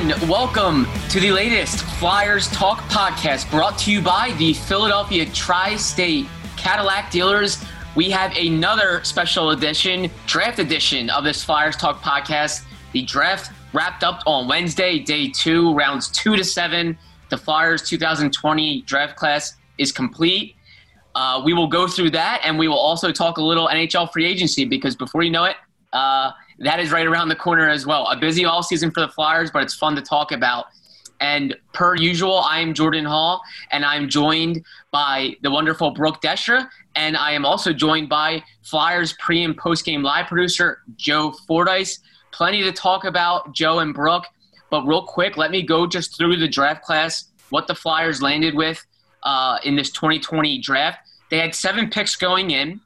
Everyone. Welcome to the latest Flyers Talk podcast brought to you by the Philadelphia Tri State Cadillac Dealers. We have another special edition, draft edition of this Flyers Talk podcast. The draft wrapped up on Wednesday, day two, rounds two to seven. The Flyers 2020 draft class is complete. Uh, we will go through that and we will also talk a little NHL free agency because before you know it, uh, that is right around the corner as well. A busy all season for the Flyers, but it's fun to talk about. And per usual, I am Jordan Hall, and I'm joined by the wonderful Brooke Destra, and I am also joined by Flyers pre and post game live producer Joe Fordyce. Plenty to talk about, Joe and Brooke. But real quick, let me go just through the draft class, what the Flyers landed with uh, in this 2020 draft. They had seven picks going in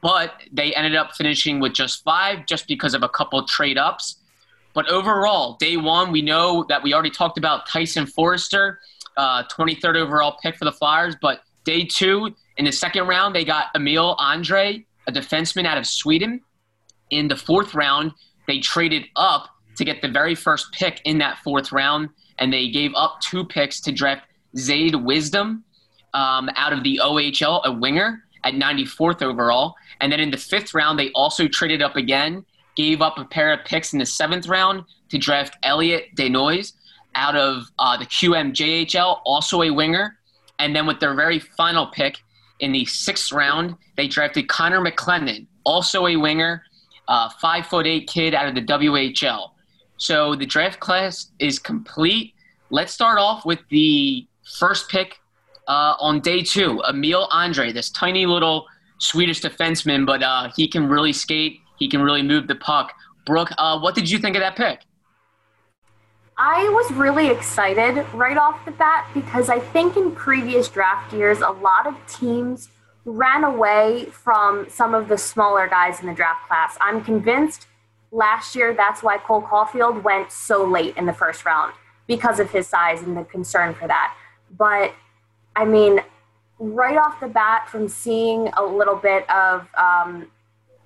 but they ended up finishing with just five just because of a couple trade ups. But overall, day one, we know that we already talked about Tyson Foerster, uh, 23rd overall pick for the Flyers. But day two, in the second round, they got Emil Andrae, a defenseman out of Sweden. In the fourth round, they traded up to get the very first pick in that fourth round, and they gave up two picks to draft Zayde Wisdom um, out of the OHL, a winger at 94th overall. And then in the fifth round, they also traded up again, gave up a pair of picks in the seventh round to draft Elliot Desnoyers out of uh, the QMJHL, also a winger. And then with their very final pick in the sixth round, they drafted Connor McLennan, also a winger, uh, five foot eight kid out of the WHL. So the draft class is complete. Let's start off with the first pick uh, on day two, Emil Andrae, this tiny little Swedish defenseman, but uh, he can really skate. He can really move the puck. Brooke, uh, what did you think of that pick? I was really excited right off the bat because I think in previous draft years, a lot of teams ran away from some of the smaller guys in the draft class. I'm convinced last year that's why Cole Caufield went so late in the first round because of his size and the concern for that. But I mean, right off the bat, from seeing a little bit of um,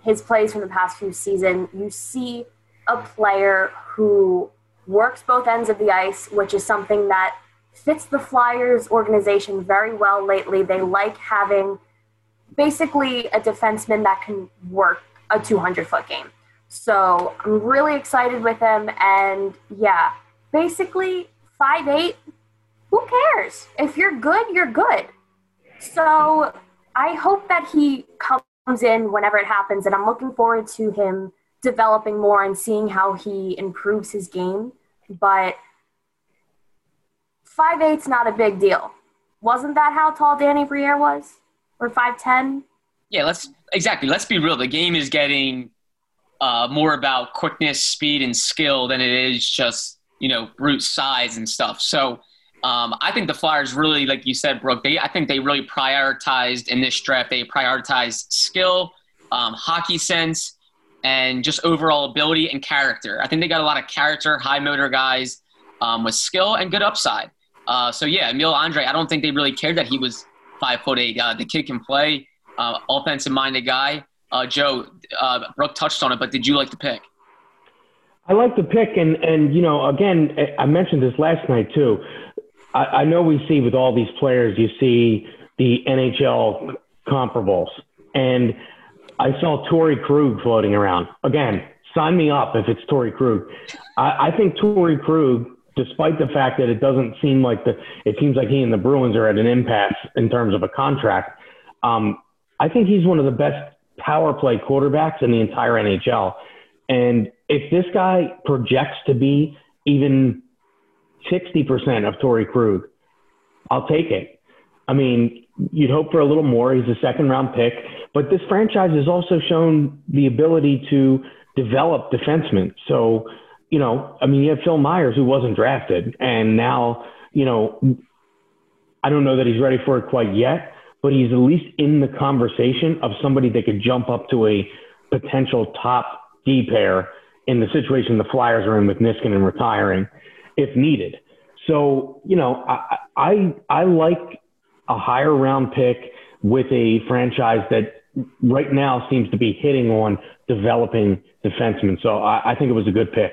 his plays from the past few seasons, you see a player who works both ends of the ice, which is something that fits the Flyers organization very well lately. They like having basically a defenseman that can work a 200 foot game. So I'm really excited with him. And yeah, basically, five eight who cares? If you're good, you're good. So I hope that he comes in whenever it happens, and I'm looking forward to him developing more and seeing how he improves his game. But five eight's not a big deal. Wasn't that how tall Danny Briere was? Or five ten? Yeah, let's exactly. Let's be real. The game is getting uh, more about quickness, speed, and skill than it is just you know brute size and stuff. So um, I think the Flyers really, like you said, Brooke, they, I think they really prioritized in this draft. They prioritized skill, um, hockey sense, and just overall ability and character. I think they got a lot of character, high motor guys um, with skill and good upside. Uh, so yeah, Emil Andrae, I don't think they really cared that he was five foot eight. Uh, the kid can play, uh, offensive minded guy. Uh, Joe, uh, Brooke touched on it, but did you like the pick? I like the pick, and and you know, again, I mentioned this last night too. I, I know we see with all these players, you see the NHL comparables, and I saw Torey Krug floating around. Again, sign me up if it's Torey Krug. I, I think Torey Krug, despite the fact that it doesn't seem like the, it seems like he and the Bruins are at an impasse in terms of a contract. Um, I think he's one of the best power play quarterbacks in the entire NHL. And if this guy projects to be even 60% of Torey Krug, I'll take it. I mean, you'd hope for a little more. He's a second round pick, but this franchise has also shown the ability to develop defensemen. So, you know, I mean, you have Phil Myers who wasn't drafted, and now, you know, I don't know that he's ready for it quite yet, but he's at least in the conversation of somebody that could jump up to a potential top D pair in the situation the Flyers are in with Niskanen retiring, if needed. So, you know, I, I, I like a higher round pick with a franchise that right now seems to be hitting on developing defensemen. So I, I think it was a good pick.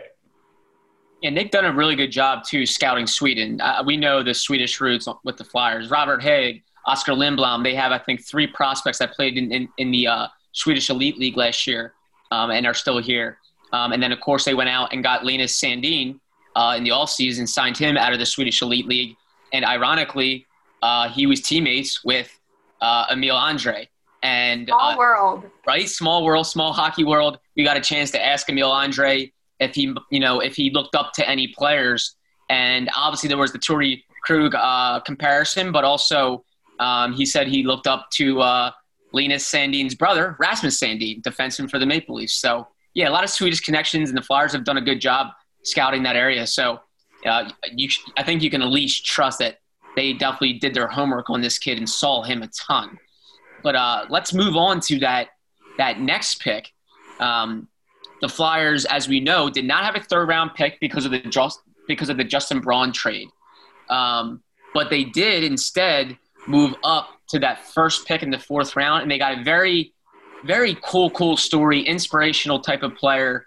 Yeah, Nick done a really good job too scouting Sweden. Uh, we know the Swedish roots with the Flyers. Robert Hägg, Oscar Lindblom, they have I think three prospects that played in in, in the uh, Swedish Elite League last year um, and are still here. Um, and then of course they went out and got Linus Sandin uh, in the off season, signed him out of the Swedish Elite League, and ironically, uh, he was teammates with uh, Emil Andrae. And small uh, world, right? Small world, small hockey world. We got a chance to ask Emil Andrae if he, you know, if he looked up to any players. And obviously, there was the Torey Krug uh, comparison, but also um, he said he looked up to uh, Linus Sandin's brother, Rasmus Sandin, defenseman for the Maple Leafs. So, yeah, a lot of Swedish connections, and the Flyers have done a good job scouting that area. So, uh, you, I think you can at least trust that they definitely did their homework on this kid and saw him a ton. But uh, let's move on to that that next pick. Um, the Flyers, as we know, did not have a third round pick because of the just because of the Justin Braun trade, um, but they did instead move up to that first pick in the fourth round, and they got a very, very cool, cool story, inspirational type of player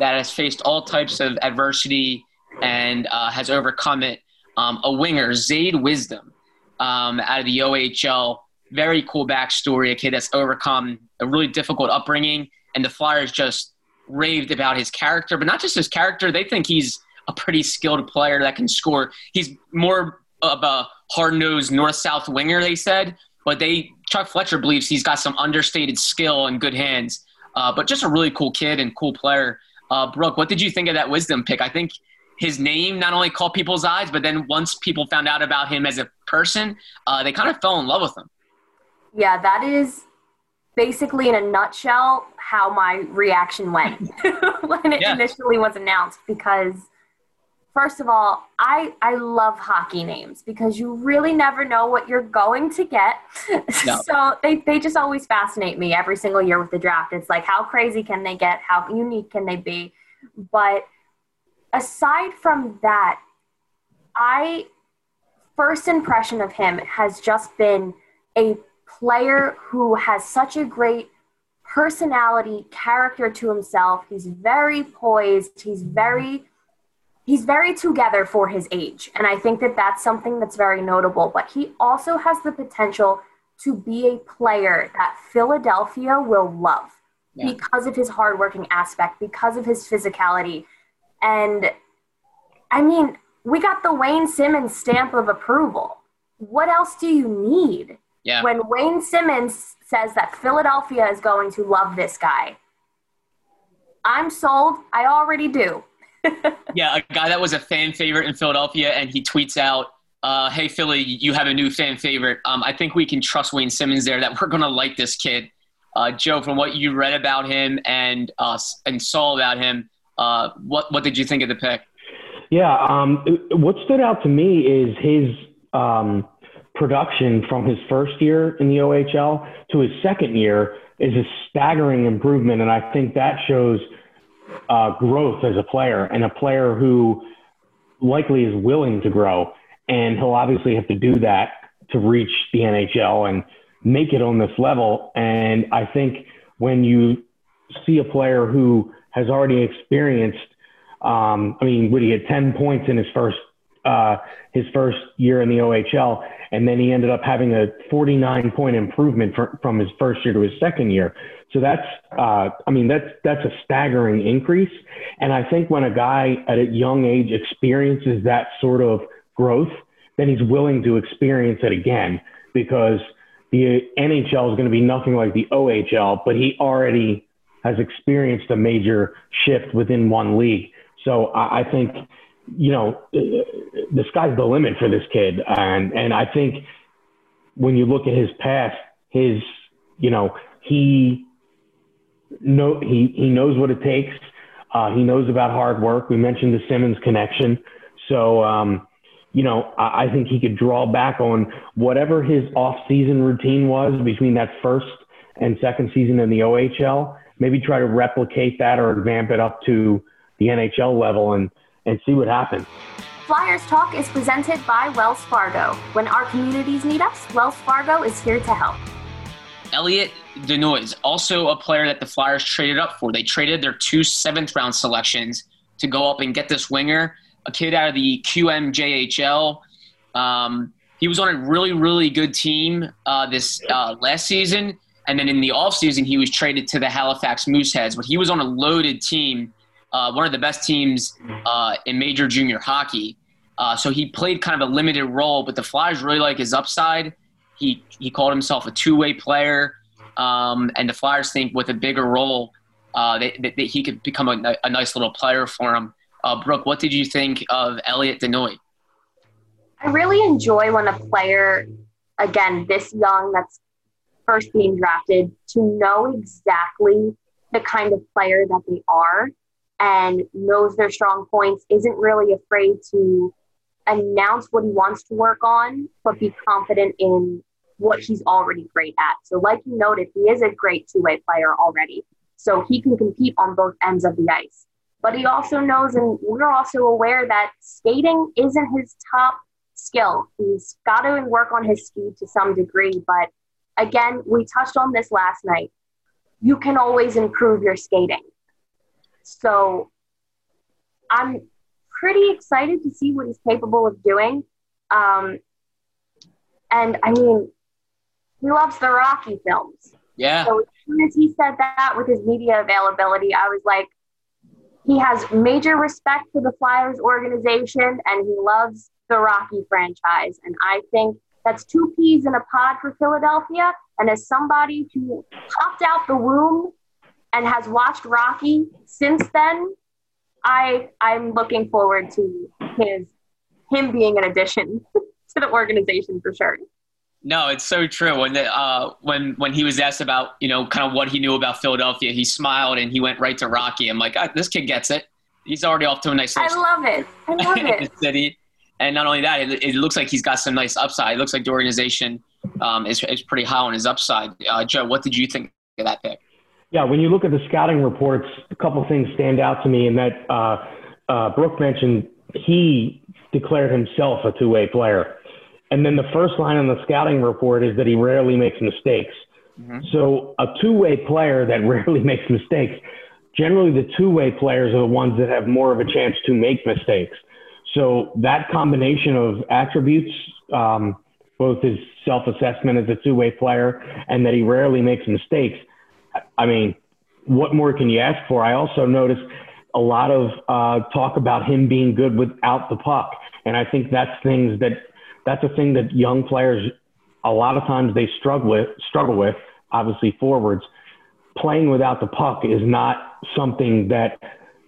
that has faced all types of adversity and uh, has overcome it. Um, a winger, Zayde Wisdom, um, out of the OHL. Very cool backstory. A kid that's overcome a really difficult upbringing, and the Flyers just raved about his character, but not just his character. They think he's a pretty skilled player that can score. He's more of a hard nosed north south winger, they said, but they Chuck Fletcher believes he's got some understated skill and good hands. Uh, but just a really cool kid and cool player. Uh, Brooke, what did you think of that wisdom pick? I think his name not only caught people's eyes, but then once people found out about him as a person, uh, they kind of fell in love with him. Yeah, that is basically in a nutshell how my reaction went when it yeah. initially was announced because first of all i i love hockey names because you really never know what you're going to get no. so they, they just always fascinate me every single year with the draft it's like how crazy can they get how unique can they be but aside from that i first impression of him has just been a player who has such a great personality, character to himself. He's very poised. He's very he's very together for his age, and I think that that's something that's very notable. But he also has the potential to be a player that Philadelphia will love yeah. because of his hardworking aspect, because of his physicality, and I mean, we got the Wayne Simmonds stamp of approval. What else do you need? Yeah. When Wayne Simmonds says that Philadelphia is going to love this guy, I'm sold. I already do. yeah, a guy that was a fan favorite in Philadelphia, and he tweets out, uh, "Hey Philly, you have a new fan favorite. Um, I think we can trust Wayne Simmonds there. That we're going to like this kid." Uh, Joe, from what you read about him and uh, and saw about him, uh, what what did you think of the pick? Yeah, um, what stood out to me is his um, production from his first year in the OHL to his second year is a staggering improvement. And I think that shows uh, growth as a player and a player who likely is willing to grow. And he'll obviously have to do that to reach the NHL and make it on this level. And I think when you see a player who has already experienced, um, I mean, he get 10 points in his first uh, his first year in the OHL, and then he ended up having a 49 point improvement for, from his first year to his second year. So that's, uh, I mean, that's that's a staggering increase. And I think when a guy at a young age experiences that sort of growth, then he's willing to experience it again because the NHL is going to be nothing like the OHL, but he already has experienced a major shift within one league. So I, I think, you know, the sky's the limit for this kid. And, and I think when you look at his past, his, you know, he, know, he, he knows what it takes. Uh, he knows about hard work. We mentioned the Simmonds connection. So, um, you know, I, I think he could draw back on whatever his off-season routine was between that first and second season in the OHL. Maybe try to replicate that or vamp it up to the NHL level and and see what happens. Flyers Talk is presented by Wells Fargo. When our communities need us, Wells Fargo is here to help. Elliot Desnoyers, also a player that the Flyers traded up for. They traded their two seventh round selections to go up and get this winger a kid out of the QMJHL. Um, he was on a really, really good team uh, this uh, last season. And then in the offseason, he was traded to the Halifax Mooseheads. But he was on a loaded team, uh, one of the best teams uh, in major junior hockey. Uh, so he played kind of a limited role, but the Flyers really like his upside. He, he called himself a two way player. Um, and the Flyers think with a bigger role, uh, that, that, he could become a, a nice little player for him. Uh, Brooke, what did you think of Elliot Desnoyers? I really enjoy when a player, again, this young, that's first being drafted, to know exactly the kind of player that they are and knows their strong points, isn't really afraid to announce what he wants to work on, but be confident in what he's already great at. So, like you noted, he is a great two way player already. So, he can compete on both ends of the ice. But he also knows, and we're also aware that skating isn't his top skill. He's got to work on his speed to some degree. But again, we touched on this last night. You can always improve your skating. So I'm pretty excited to see what he's capable of doing. Um, and I mean, he loves the Rocky films. Yeah. So as soon as he said that with his media availability, I was like, he has major respect for the Flyers organization and he loves the Rocky franchise. And I think that's two peas in a pod for Philadelphia. And as somebody who popped out the womb and has watched Rocky since then, I I'm looking forward to his him being an addition to the organization for sure. No, it's so true. When the, uh, when when he was asked about you know kind of what he knew about Philadelphia, he smiled and he went right to Rocky. I'm like, ah, this kid gets it. He's already off to a nice. I love it. I love it. city, and not only that, it, it, looks like he's got some nice upside. It looks like the organization um, is is pretty high on his upside. Uh, Joe, what did you think of that pick? Yeah, when you look at the scouting reports, a couple things stand out to me. and that uh, uh, Brooke mentioned he declared himself a two-way player. And then the first line on the scouting report is that he rarely makes mistakes. Mm-hmm. So a two-way player that rarely makes mistakes, generally the two-way players are the ones that have more of a chance to make mistakes. So that combination of attributes, um, both his self-assessment as a two-way player and that he rarely makes mistakes. I mean, what more can you ask for? I also noticed a lot of uh, talk about him being good without the puck. And I think that's things that that's a thing that young players a lot of times they struggle with struggle with obviously forwards. Playing without the puck is not something that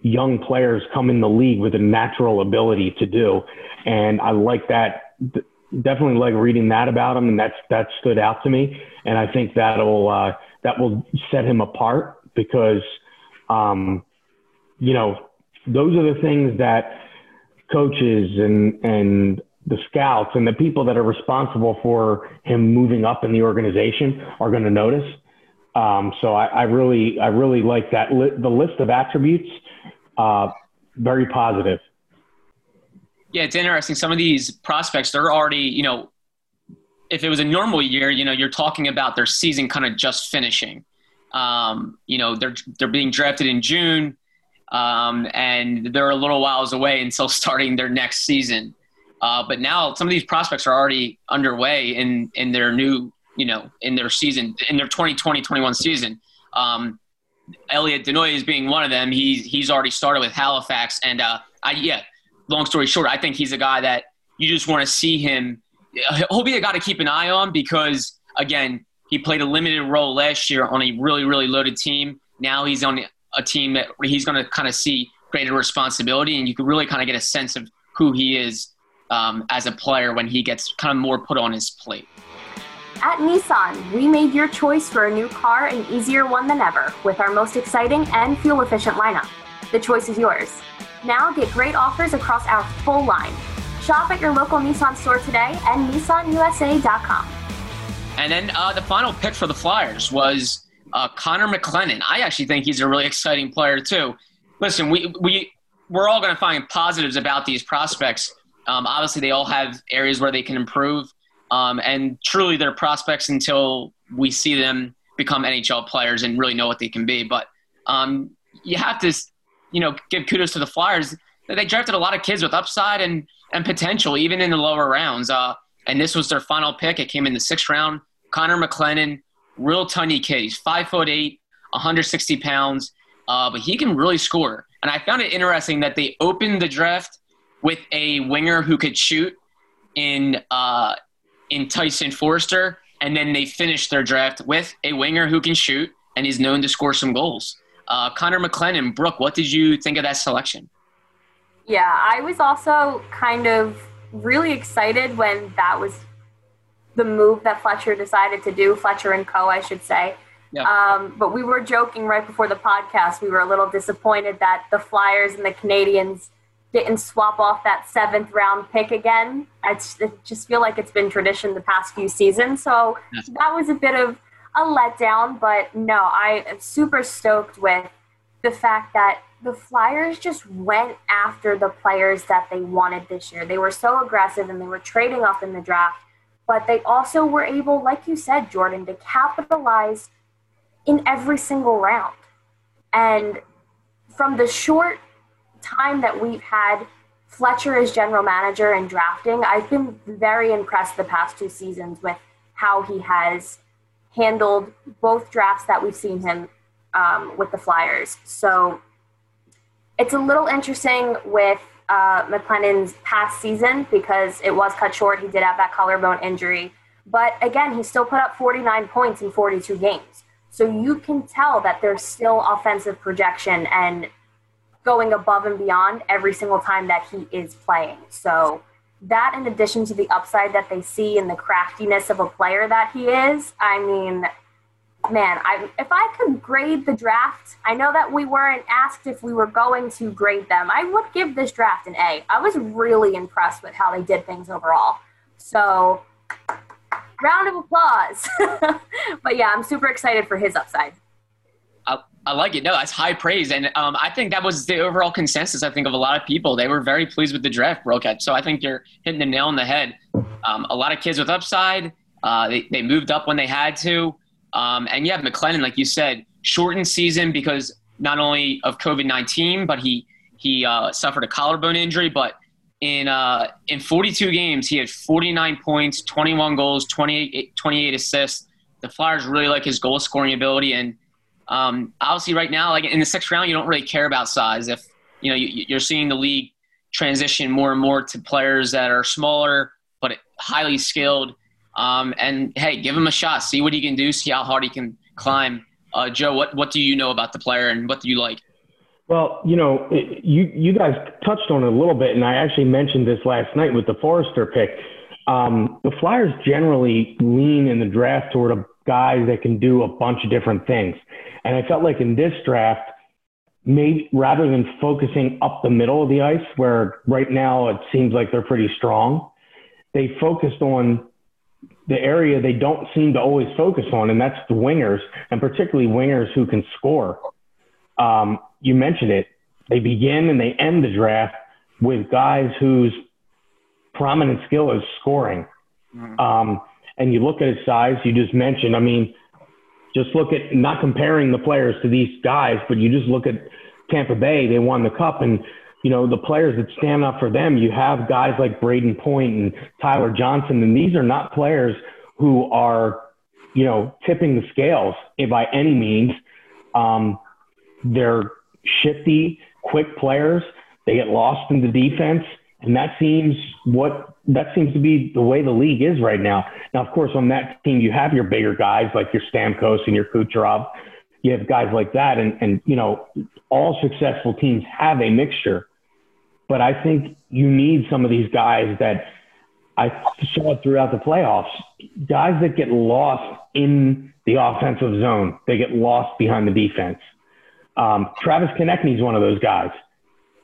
young players come in the league with a natural ability to do. And i like that definitely like reading that about him and that's that stood out to me. And i think that'll uh, that will set him apart because um, you know those are the things that coaches and and the scouts and the people that are responsible for him moving up in the organization are going to notice. Um, so I, I, really, I really like that. Li- the list of attributes, uh, very positive. Yeah, it's interesting. Some of these prospects, they're already, you know, if it was a normal year, you know, you're talking about their season kind of just finishing. Um, you know, they're they're being drafted in June, um, and they're a little whiles away until starting their next season. Uh, but now some of these prospects are already underway in in their new, you know, in their season, in their 2020-21 season. Um, Elliot Desnoyers is being one of them. He's he's already started with Halifax, and uh, I yeah. Long story short, I think he's a guy that you just want to see him. He'll be a guy to keep an eye on because again, he played a limited role last year on a really, really loaded team. Now he's on a team that he's going to kind of see greater responsibility, and you can really kind of get a sense of who he is um, as a player when he gets kind of more put on his plate. At Nissan, we made your choice for a new car an easier one than ever with our most exciting and fuel efficient lineup. The choice is yours. Now get great offers across our full line. Shop at your local Nissan store today and nissanusa.com. And then uh, the final pick for the Flyers was uh, Connor McLennan. I actually think he's a really exciting player too. Listen, we we we're all going to find positives about these prospects. Um, obviously, they all have areas where they can improve, um, and truly, they're prospects until we see them become NHL players and really know what they can be. But um, you have to, you know, give kudos to the Flyers. They drafted a lot of kids with upside and and potential, even in the lower rounds. Uh, and this was their final pick. It came in the sixth round. Connor McLennan, real tiny kid. He's five foot eight, 160 pounds, uh, but he can really score. And I found it interesting that they opened the draft with a winger who could shoot in uh, in Tyson Foerster, and then they finished their draft with a winger who can shoot and is known to score some goals. Uh, Connor McLennan, Brooke, what did you think of that selection? Yeah, I was also kind of really excited when that was the move that Fletcher decided to do, Fletcher and Co., I should say. Yeah. Um, but we were joking right before the podcast. We were a little disappointed that the Flyers and the Canadiens didn't swap off that seventh round pick again. I just feel like it's been tradition the past few seasons. So yes. that was a bit of a letdown. But no, I am super stoked with the fact that the Flyers just went after the players that they wanted this year. They were so aggressive and they were trading up in the draft, but they also were able, like you said, Jordan, to capitalize in every single round. And from the short time that we've had Fletcher as general manager and drafting, I've been very impressed the past two seasons with how he has handled both drafts that we've seen him um, with the Flyers. So it's a little interesting with uh, McLennan's past season because it was cut short. He did have that collarbone injury. But again, he still put up 49 points in 42 games. So you can tell that there's still offensive projection and going above and beyond every single time that he is playing. So that in addition to the upside that they see and the craftiness of a player that he is, I mean, man, I, if I could grade the draft, I know that we weren't asked if we were going to grade them. I would give this draft an A. I was really impressed with how they did things overall. So, round of applause. but yeah, I'm super excited for his upside. I, like it. No, that's high praise. And um, I think that was the overall consensus, I think, of a lot of people. They were very pleased with the draft, Brokat. So I think you're hitting the nail on the head. Um, a lot of kids with upside. Uh, they, they moved up when they had to. Um, and yeah, McLennan, like you said, shortened season because not only of COVID nineteen, but he he uh, suffered a collarbone injury. But in uh, in 42 games, he had 49 points, 21 goals, 28, 28 assists. The Flyers really like his goal scoring ability, and um, obviously, right now, like in the sixth round, you don't really care about size. If you know you, you're seeing the league transition more and more to players that are smaller but highly skilled um, and hey, give him a shot. See what he can do. See how hard he can climb. Uh, Joe, what what do you know about the player and what do you like? Well, you know, you you guys touched on it a little bit, and I actually mentioned this last night with the Foerster pick. Um, the Flyers generally lean in the draft toward a guy that can do a bunch of different things, and I felt like in this draft, maybe rather than focusing up the middle of the ice, where right now it seems like they're pretty strong, they focused on the area they don't seem to always focus on, and that's the wingers, and particularly wingers who can score. Um, you mentioned it. They begin and they end the draft with guys whose prominent skill is scoring. Mm-hmm. Um, and you look at his size, you just mentioned, I mean, just look at not comparing the players to these guys, but you just look at Tampa Bay, they won the cup, and you know, the players that stand up for them, you have guys like Brayden Point and Tyler Johnson, and these are not players who are, you know, tipping the scales by any means. Um, they're shifty, quick players. They get lost in the defense, And that seems what that seems to be the way the league is right now. Now, of course, on that team, you have your bigger guys like your Stamkos and your Kucherov. You have guys like that, and and you know, all successful teams have a mixture. But I think you need some of these guys that I saw throughout the playoffs. Guys that get lost in the offensive zone, they get lost behind the defense. Um, Travis Konecny is one of those guys.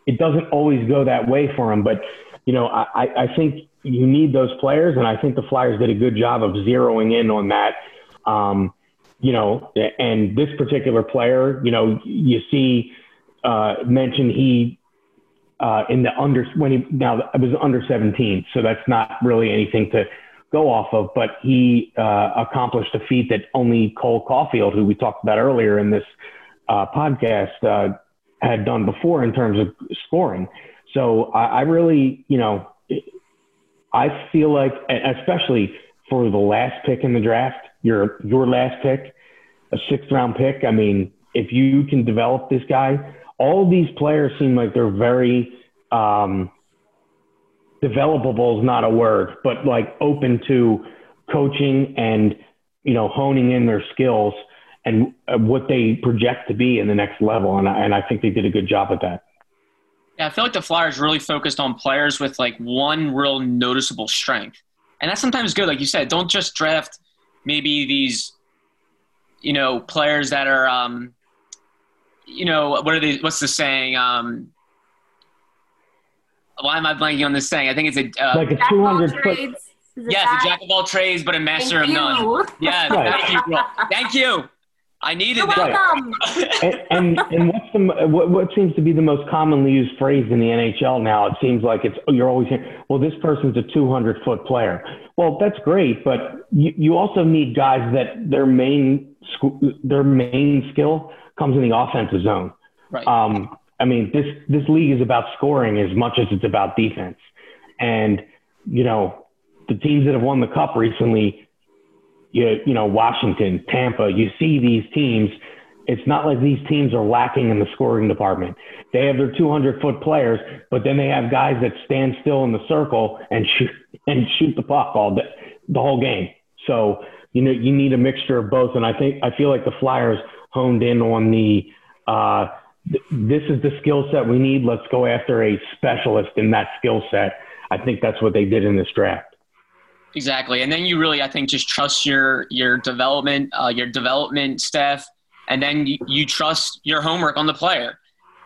It doesn't always go that way for him, but you know, I, I think you need those players, and I think the Flyers did a good job of zeroing in on that. Um, you know, and this particular player, you know, you see uh, mentioned he uh, in the under when he now it was under 17, so that's not really anything to go off of. But he uh, accomplished a feat that only Cole Caufield, who we talked about earlier in this uh, podcast, uh, had done before in terms of scoring. So I, I really, you know, I feel like, especially for the last pick in the draft, your your last pick, a sixth round pick. I mean, if you can develop this guy, all these players seem like they're very um, developable is not a word, but like open to coaching and you know honing in their skills and uh, what they project to be in the next level. And I, and I think they did a good job at that. Yeah, I feel like the Flyers really focused on players with like one real noticeable strength. And that's sometimes good. Like you said, don't just draft maybe these, you know, players that are, um, you know, what are they, what's the saying? Um, why am I blanking on this saying? I think it's a, uh, like a 200 foot. Yes, a jack of all trades, but a master Thank of none. Yes, right. thank you. Thank you. I needed You're that. Welcome. and, and, and what's the what, what seems to be the most commonly used phrase in the NHL now? It seems like it's you're always hearing, well, this person's a 200 foot player. Well, that's great, but you, you also need guys that their main their main skill comes in the offensive zone. Right. Um, I mean, this this league is about scoring as much as it's about defense, and you know the teams that have won the cup recently you, you know, Washington, Tampa, you see these teams. It's not like these teams are lacking in the scoring department. They have their 200 foot players, but then they have guys that stand still in the circle and shoot and shoot the puck all day, the whole game. So you know you need a mixture of both, and I think I feel like the Flyers honed in on the. Uh, th- this is the skill set we need. Let's go after a specialist in that skill set. I think that's what they did in this draft. Exactly, and then you really, I think, just trust your your development, uh, your development staff, and then you, you trust your homework on the player.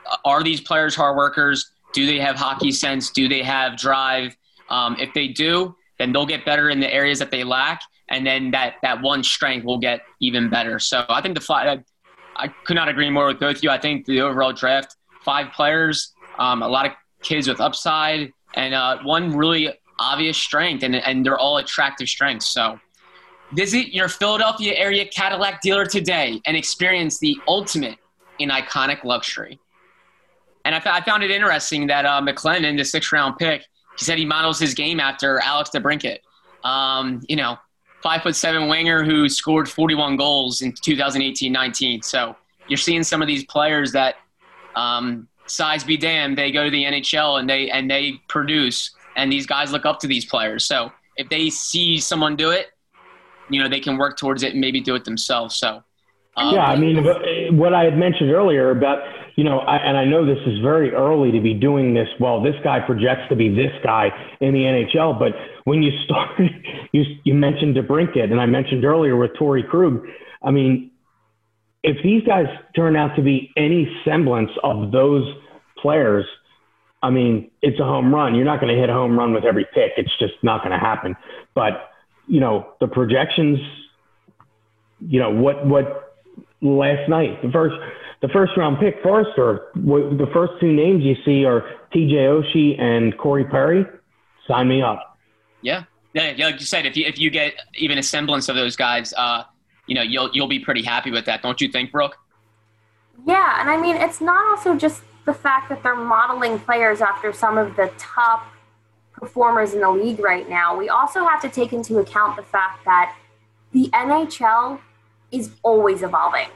Uh, are these players hard workers? Do they have hockey sense? Do they have drive? Um, if they do, then they'll get better in the areas that they lack, and then that that one strength will get even better. So I think the five, I could not agree more with both you. I think the overall draft, five players, um, a lot of kids with upside, and uh, one really obvious strength, and, and they're all attractive strengths. So visit your Philadelphia area Cadillac dealer today and experience the ultimate in iconic luxury. And I, I found it interesting that uh, the sixth round pick, he said he models his game after Alex DeBrincat. Um, you know, five foot seven winger who scored 41 goals in 2018-19. So you're seeing some of these players that um, size be damned, they go to the NHL and they and they produce and these guys look up to these players. So if they see someone do it, you know, they can work towards it and maybe do it themselves. So. Um, yeah, I mean, what I had mentioned earlier about, you know, I, and I know this is very early to be doing this. Well, this guy projects to be this guy in the NHL, but when you start, you you mentioned DeBrincat, and I mentioned earlier with Torey Krug. I mean, if these guys turn out to be any semblance of those players – I mean, it's a home run. You're not going to hit a home run with every pick. It's just not going to happen. But you know, the projections. You know what? What last night the first the first round pick Foerster. The first two names you see are T.J. Oshie and Corey Perry. Sign me up. Yeah, yeah, yeah. Like you said, if you if you get even a semblance of those guys, uh, you know, you'll you'll be pretty happy with that, don't you think, Brooke? Yeah, and I mean, it's not also just the fact that they're modeling players after some of the top performers in the league right now, we also have to take into account the fact that the NHL is always evolving.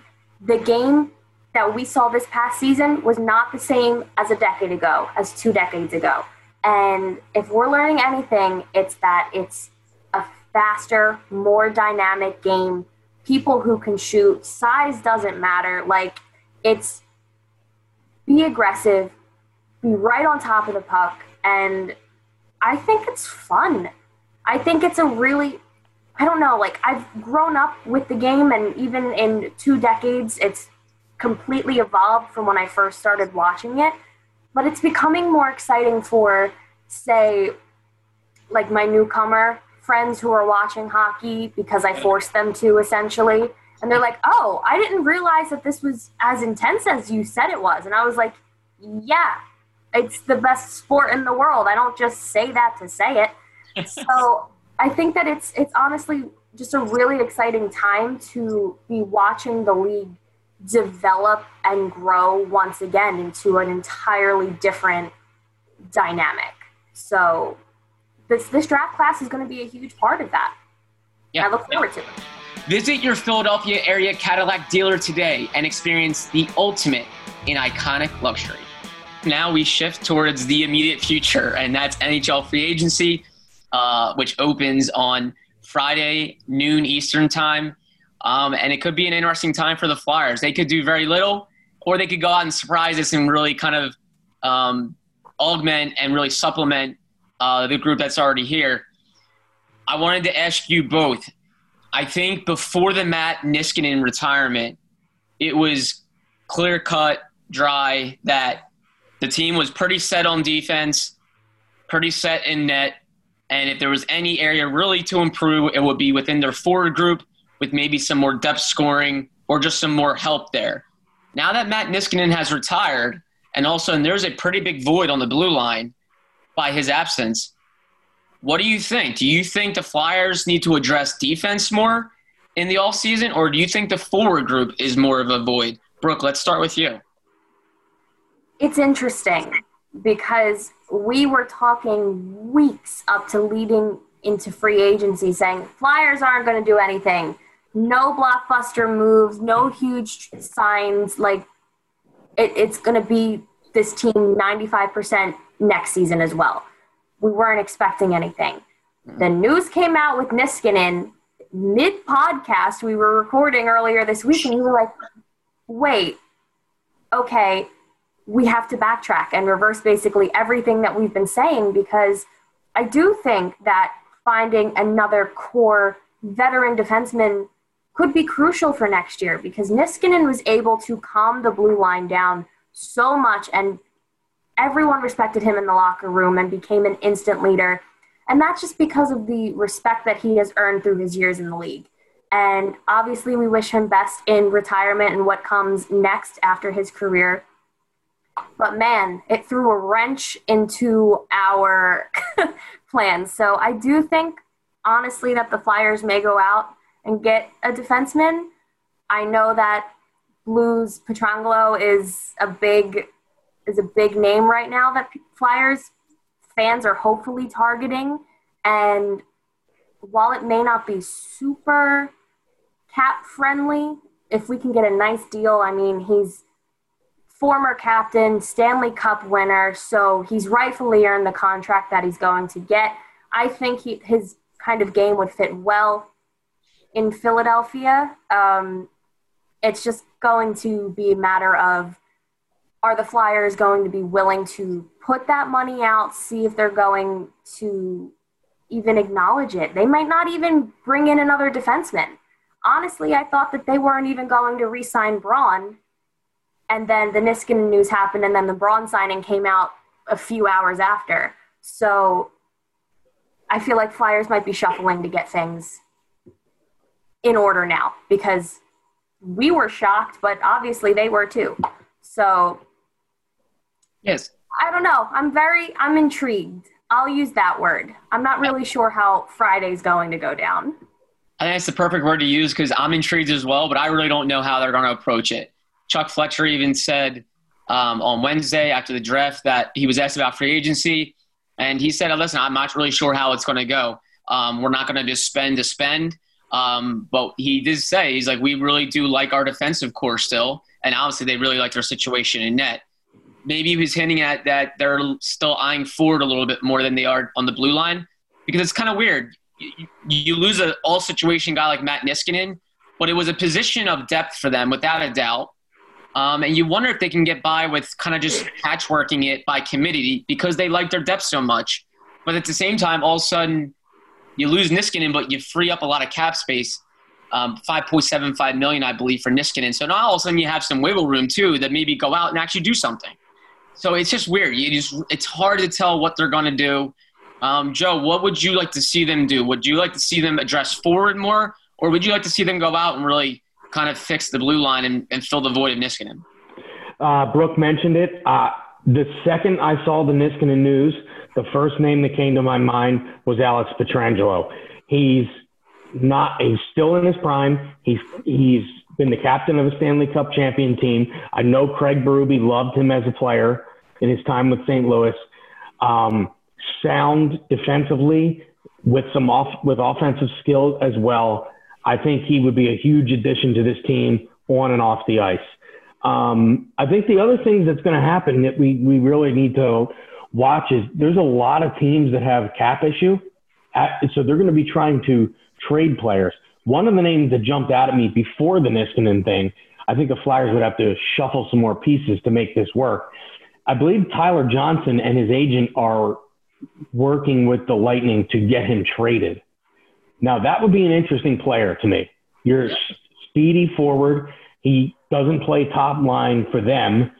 The game that we saw this past season was not the same as a decade ago, as two decades ago. And if we're learning anything, it's that it's a faster, more dynamic game. People who can shoot, size doesn't matter. Like, it's be aggressive, be right on top of the puck, and I think it's fun. I think it's a really, I don't know, like I've grown up with the game, and even in two decades, it's completely evolved from when I first started watching it. But it's becoming more exciting for, say, like my newcomer friends who are watching hockey because I forced them to essentially. And they're like, oh, I didn't realize that this was as intense as you said it was. And I was like, yeah, it's the best sport in the world. I don't just say that to say it. so I think that it's it's honestly just a really exciting time to be watching the league develop and grow once again into an entirely different dynamic. So this this draft class is going to be a huge part of that. Yeah. I look forward to it. Visit your Philadelphia area Cadillac dealer today and experience the ultimate in iconic luxury. Now we shift towards the immediate future, and that's NHL free agency, uh, which opens on Friday, noon Eastern time. Um, and it could be an interesting time for the Flyers. They could do very little, or they could go out and surprise us and really kind of um, augment and really supplement uh, the group that's already here. I wanted to ask you both. I think before the Matt Niskanen retirement, it was clear cut, dry that the team was pretty set on defense, pretty set in net, and if there was any area really to improve, it would be within their forward group with maybe some more depth scoring or just some more help there. Now that Matt Niskanen has retired, and also and there's a pretty big void on the blue line by his absence. What do you think? Do you think the Flyers need to address defense more in the offseason, or do you think the forward group is more of a void? Brooke, let's start with you. It's interesting because we were talking weeks up to leading into free agency saying Flyers aren't going to do anything. No blockbuster moves, no huge signs. Like it, it's going to be this team 95% next season as well. We weren't expecting anything. The news came out with Niskanen mid podcast we were recording earlier this week, and we were like, wait, okay, we have to backtrack and reverse basically everything that we've been saying because I do think that finding another core veteran defenseman could be crucial for next year because Niskanen was able to calm the blue line down so much and everyone respected him in the locker room and became an instant leader. And that's just because of the respect that he has earned through his years in the league. And obviously, we wish him best in retirement and what comes next after his career. But man, it threw a wrench into our plans. So I do think, honestly, that the Flyers may go out and get a defenseman. I know that Blues Pietrangelo is a big is a big name right now that Flyers fans are hopefully targeting. And while it may not be super cap friendly, if we can get a nice deal, I mean, he's former captain, Stanley Cup winner, so he's rightfully earned the contract that he's going to get. I think he, his kind of game would fit well in Philadelphia. Um, it's just going to be a matter of are the Flyers going to be willing to put that money out, see if they're going to even acknowledge it? They might not even bring in another defenseman. Honestly, I thought that they weren't even going to re sign Braun. And then the Niskanen news happened, and then the Braun signing came out a few hours after. So I feel like Flyers might be shuffling to get things in order now because we were shocked, but obviously they were too. So Yes. I don't know. I'm very I'm intrigued. I'll use that word. I'm not really sure how Friday's going to go down. I think it's the perfect word to use because I'm intrigued as well, but I really don't know how they're going to approach it. Chuck Fletcher even said um, on Wednesday after the draft that he was asked about free agency, and he said, "Listen, I'm not really sure how it's going to go. Um, we're not going to just spend to spend." Um, but he did say he's like, "We really do like our defensive core still, and obviously they really like their situation in net." Maybe he was hinting at that they're still eyeing forward a little bit more than they are on the blue line because it's kind of weird. You, you lose an all situation guy like Matt Niskanen, but it was a position of depth for them without a doubt. Um, and you wonder if they can get by with kind of just patchworking it by committee because they like their depth so much. But at the same time, all of a sudden, you lose Niskanen, but you free up a lot of cap space. Um, 5.75 million, I believe, for Niskanen. So now all of a sudden you have some wiggle room too that maybe go out and actually do something. So it's just weird. You just it's hard to tell what they're going to do. Um, Joe, what would you like to see them do? Would you like to see them address forward more, or would you like to see them go out and really kind of fix the blue line and, and fill the void of Niskanen? Uh, Brooke mentioned it. Uh, the second I saw the Niskanen news, the first name that came to my mind was Alex Pietrangelo. He's not. He's still in his prime. He's he's been the captain of a Stanley Cup champion team. I know Craig Berube loved him as a player in his time with St. Louis. Um, sound defensively with some off with offensive skills as well. I think he would be a huge addition to this team on and off the ice. Um, I think the other thing that's going to happen that we, we really need to watch is there's a lot of teams that have cap issue. At, so they're going to be trying to trade players. One of the names that jumped out at me before the Niskanen thing, I think the Flyers would have to shuffle some more pieces to make this work. I believe Tyler Johnson and his agent are working with the Lightning to get him traded. Now that would be an interesting player to me. You're speedy forward. He doesn't play top line for them.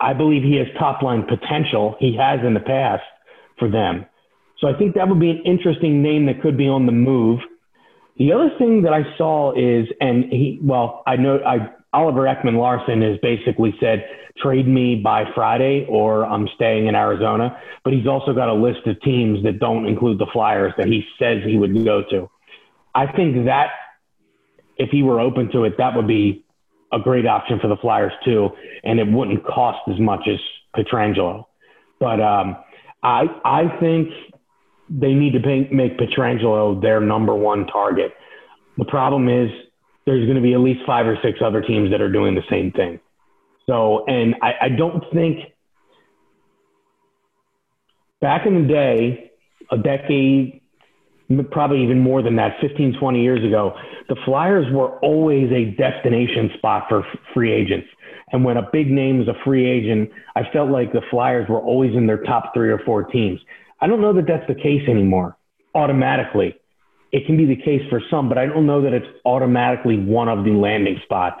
I believe he has top line potential. He has in the past for them. So I think that would be an interesting name that could be on the move. The other thing that I saw is, and he, well, I know I Oliver Ekman-Larsson has basically said, trade me by Friday or I'm staying in Arizona. But he's also got a list of teams that don't include the Flyers that he says he would go to. I think that if he were open to it, that would be a great option for the Flyers too, and it wouldn't cost as much as Pietrangelo. But um, I I think they need to pay, make Pietrangelo their number one target. The problem is there's going to be at least five or six other teams that are doing the same thing. So, and I, I don't think back in the day, a decade, probably even more than that, 15, 20 years ago, the Flyers were always a destination spot for free agents. And when a big name is a free agent, I felt like the Flyers were always in their top three or four teams. I don't know that that's the case anymore automatically it can be the case for some, but I don't know that it's automatically one of the landing spots,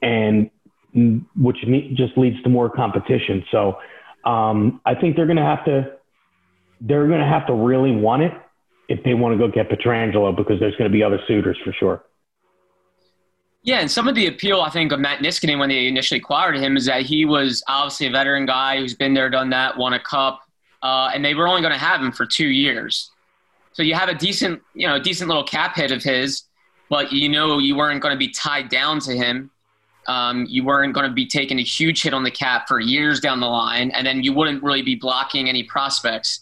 and which just leads to more competition. So um, I think they're going to have to they're going to have to really want it if they want to go get Pietrangelo because there's going to be other suitors for sure. Yeah, and some of the appeal I think of Matt Niskanen when they initially acquired him is that he was obviously a veteran guy who's been there, done that, won a cup, uh, and they were only going to have him for two years. So you have a decent, you know, decent little cap hit of his, but you know you weren't going to be tied down to him. Um, you weren't going to be taking a huge hit on the cap for years down the line, and then you wouldn't really be blocking any prospects.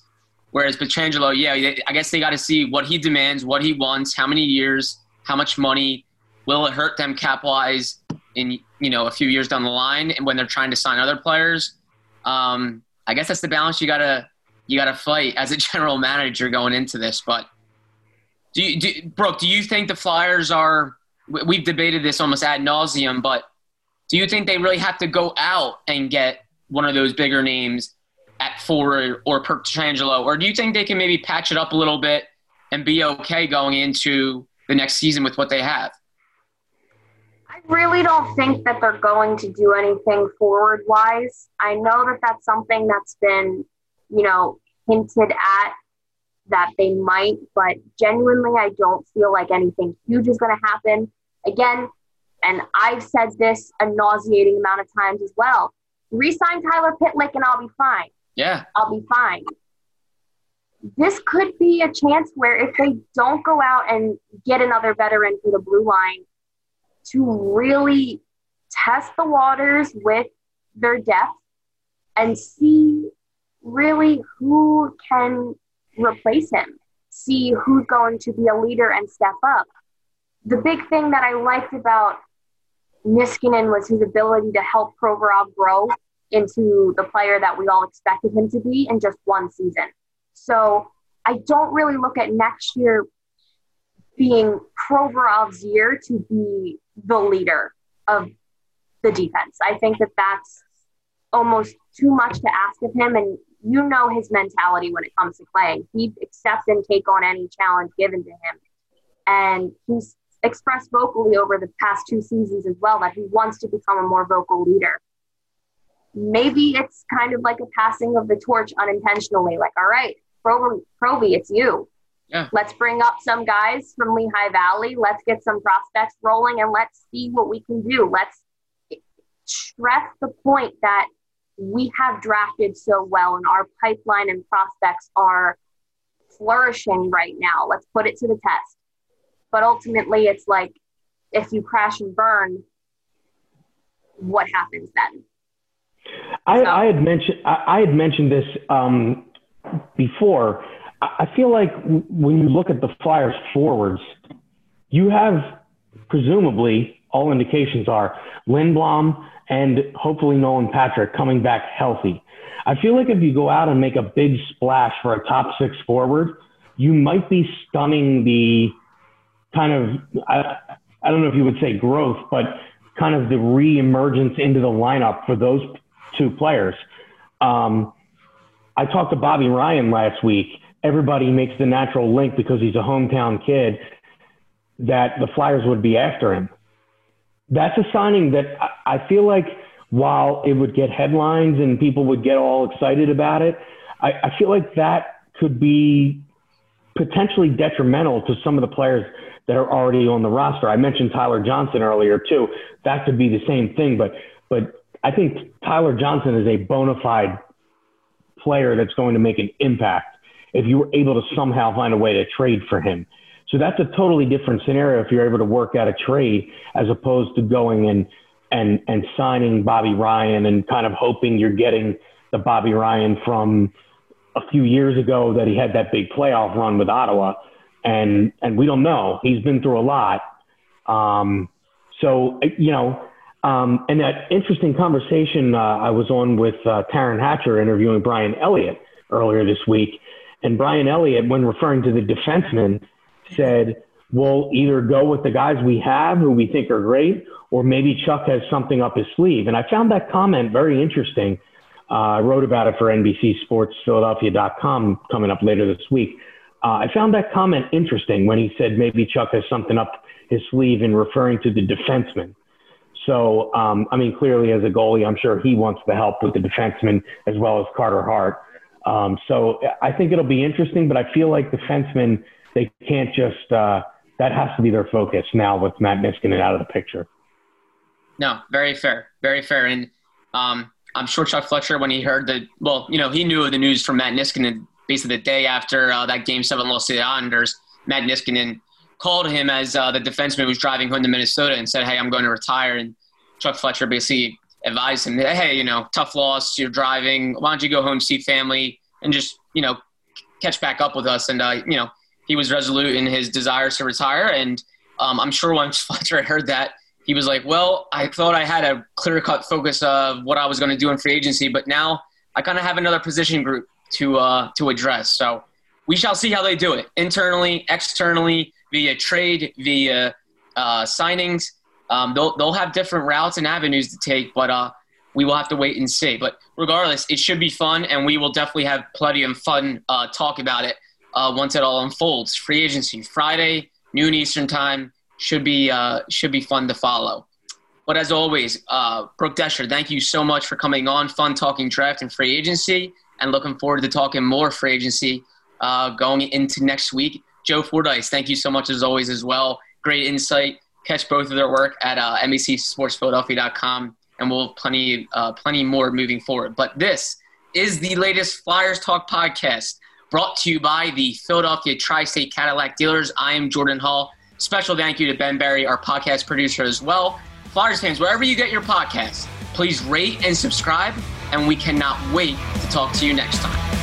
Whereas Pietrangelo, yeah, I guess they got to see what he demands, what he wants, how many years, how much money, will it hurt them cap wise in you know a few years down the line, and when they're trying to sign other players. Um, I guess that's the balance you got to you got to fight as a general manager going into this. But do you, do, Brooke, do you think the Flyers are? We've debated this almost ad nauseum, but do you think they really have to go out and get one of those bigger names at forward or Pietrangelo, or do you think they can maybe patch it up a little bit and be okay going into the next season with what they have? I really don't think that they're going to do anything forward wise. I know that that's something that's been you know, hinted at that they might, but genuinely, I don't feel like anything huge is going to happen. Again, and I've said this a nauseating amount of times as well. Resign Tyler Pitlick and I'll be fine. Yeah. I'll be fine. This could be a chance where if they don't go out and get another veteran for the blue line to really test the waters with their depth and see really who can replace him, see who's going to be a leader and step up. The big thing that I liked about Niskanen was his ability to help Provorov grow into the player that we all expected him to be in just one season. So I don't really look at next year being Provorov's year to be the leader of the defense. I think that that's almost too much to ask of him. And you know his mentality when it comes to playing. He accepts and take on any challenge given to him. And he's expressed vocally over the past two seasons as well that he wants to become a more vocal leader. Maybe it's kind of like a passing of the torch unintentionally, like, all right, Provi it's you. Yeah. Let's bring up some guys from Lehigh Valley. Let's get some prospects rolling and let's see what we can do. Let's stress the point that we have drafted so well and our pipeline and prospects are flourishing right now. Let's put it to the test. But ultimately, it's like if you crash and burn, what happens then? I, so, I had mentioned I, I, had mentioned this um, before. I feel like when you look at the Flyers forwards, you have presumably all indications are Lindblom and hopefully Nolan Patrick coming back healthy. I feel like if you go out and make a big splash for a top six forward, you might be stunning the kind of, I, I don't know if you would say growth, but kind of the re-emergence into the lineup for those two players. Um, I talked to Bobby Ryan last week. Everybody makes the natural link because he's a hometown kid that the Flyers would be after him. That's a signing that I feel like while it would get headlines and people would get all excited about it, I, I feel like that could be potentially detrimental to some of the players that are already on the roster. I mentioned Tyler Johnson earlier too. That could be the same thing, but but I think Tyler Johnson is a bona fide player that's going to make an impact if you were able to somehow find a way to trade for him. So that's a totally different scenario if you're able to work out a trade as opposed to going and and and signing Bobby Ryan and kind of hoping you're getting the Bobby Ryan from a few years ago that he had that big playoff run with Ottawa, and and we don't know. He's been through a lot. Um, so you know, um, and that interesting conversation uh, I was on with uh, Taryn Hatcher interviewing Brian Elliott earlier this week, and Brian Elliott, when referring to the defenseman, said, "We'll either go with the guys we have, who we think are great, or maybe Chuck has something up his sleeve." And I found that comment very interesting. Uh, I wrote about it for NBC Sports Philadelphia.com coming up later this week. Uh, I found that comment interesting when he said maybe Chuck has something up his sleeve in referring to the defenseman. So, um, I mean, clearly as a goalie, I'm sure he wants the help with the defenseman as well as Carter Hart. Um, so I think it'll be interesting, but I feel like the defensemen, they can't just, uh, that has to be their focus now with Matt Niskanen out of the picture. No, very fair, very fair. And um, I'm sure Chuck Fletcher, when he heard that, well, you know, he knew of the news from Matt Niskanen basically the day after uh, that game seven loss to the Islanders. Matt Niskanen called him as uh, the defenseman was driving home to Minnesota and said, "Hey, I'm going to retire." And Chuck Fletcher basically advised him, "Hey, you know, tough loss. You're driving. Why don't you go home, see family, and just you know, catch back up with us?" And uh, you know, he was resolute in his desires to retire. And um, I'm sure once Fletcher heard that, he was like, "Well, I thought I had a clear cut focus of what I was going to do in free agency, but now I kind of have another position group to uh, to address." So we shall see how they do it internally, externally, via trade, via uh, signings. Um, they'll they'll have different routes and avenues to take, but uh, we will have to wait and see. But regardless, it should be fun, and we will definitely have plenty of fun uh, talk about it uh, once it all unfolds. Free agency Friday, noon Eastern time should be uh, should be fun to follow. But as always, uh, Brooke Destra, thank you so much for coming on. Fun talking draft and free agency, and looking forward to talking more free agency uh, going into next week. Joe Fordyce, thank you so much as always as well. Great insight. Catch both of their work at uh, NBCSportsPhiladelphia.com, and we'll have plenty uh, plenty more moving forward. But this is the latest Flyers Talk podcast brought to you by the Philadelphia Tri-State Cadillac dealers. I am Jordan Hall. Special thank you to Ben Barry, our podcast producer as well. Flyers fans, wherever you get your podcasts, please rate and subscribe, and we cannot wait to talk to you next time.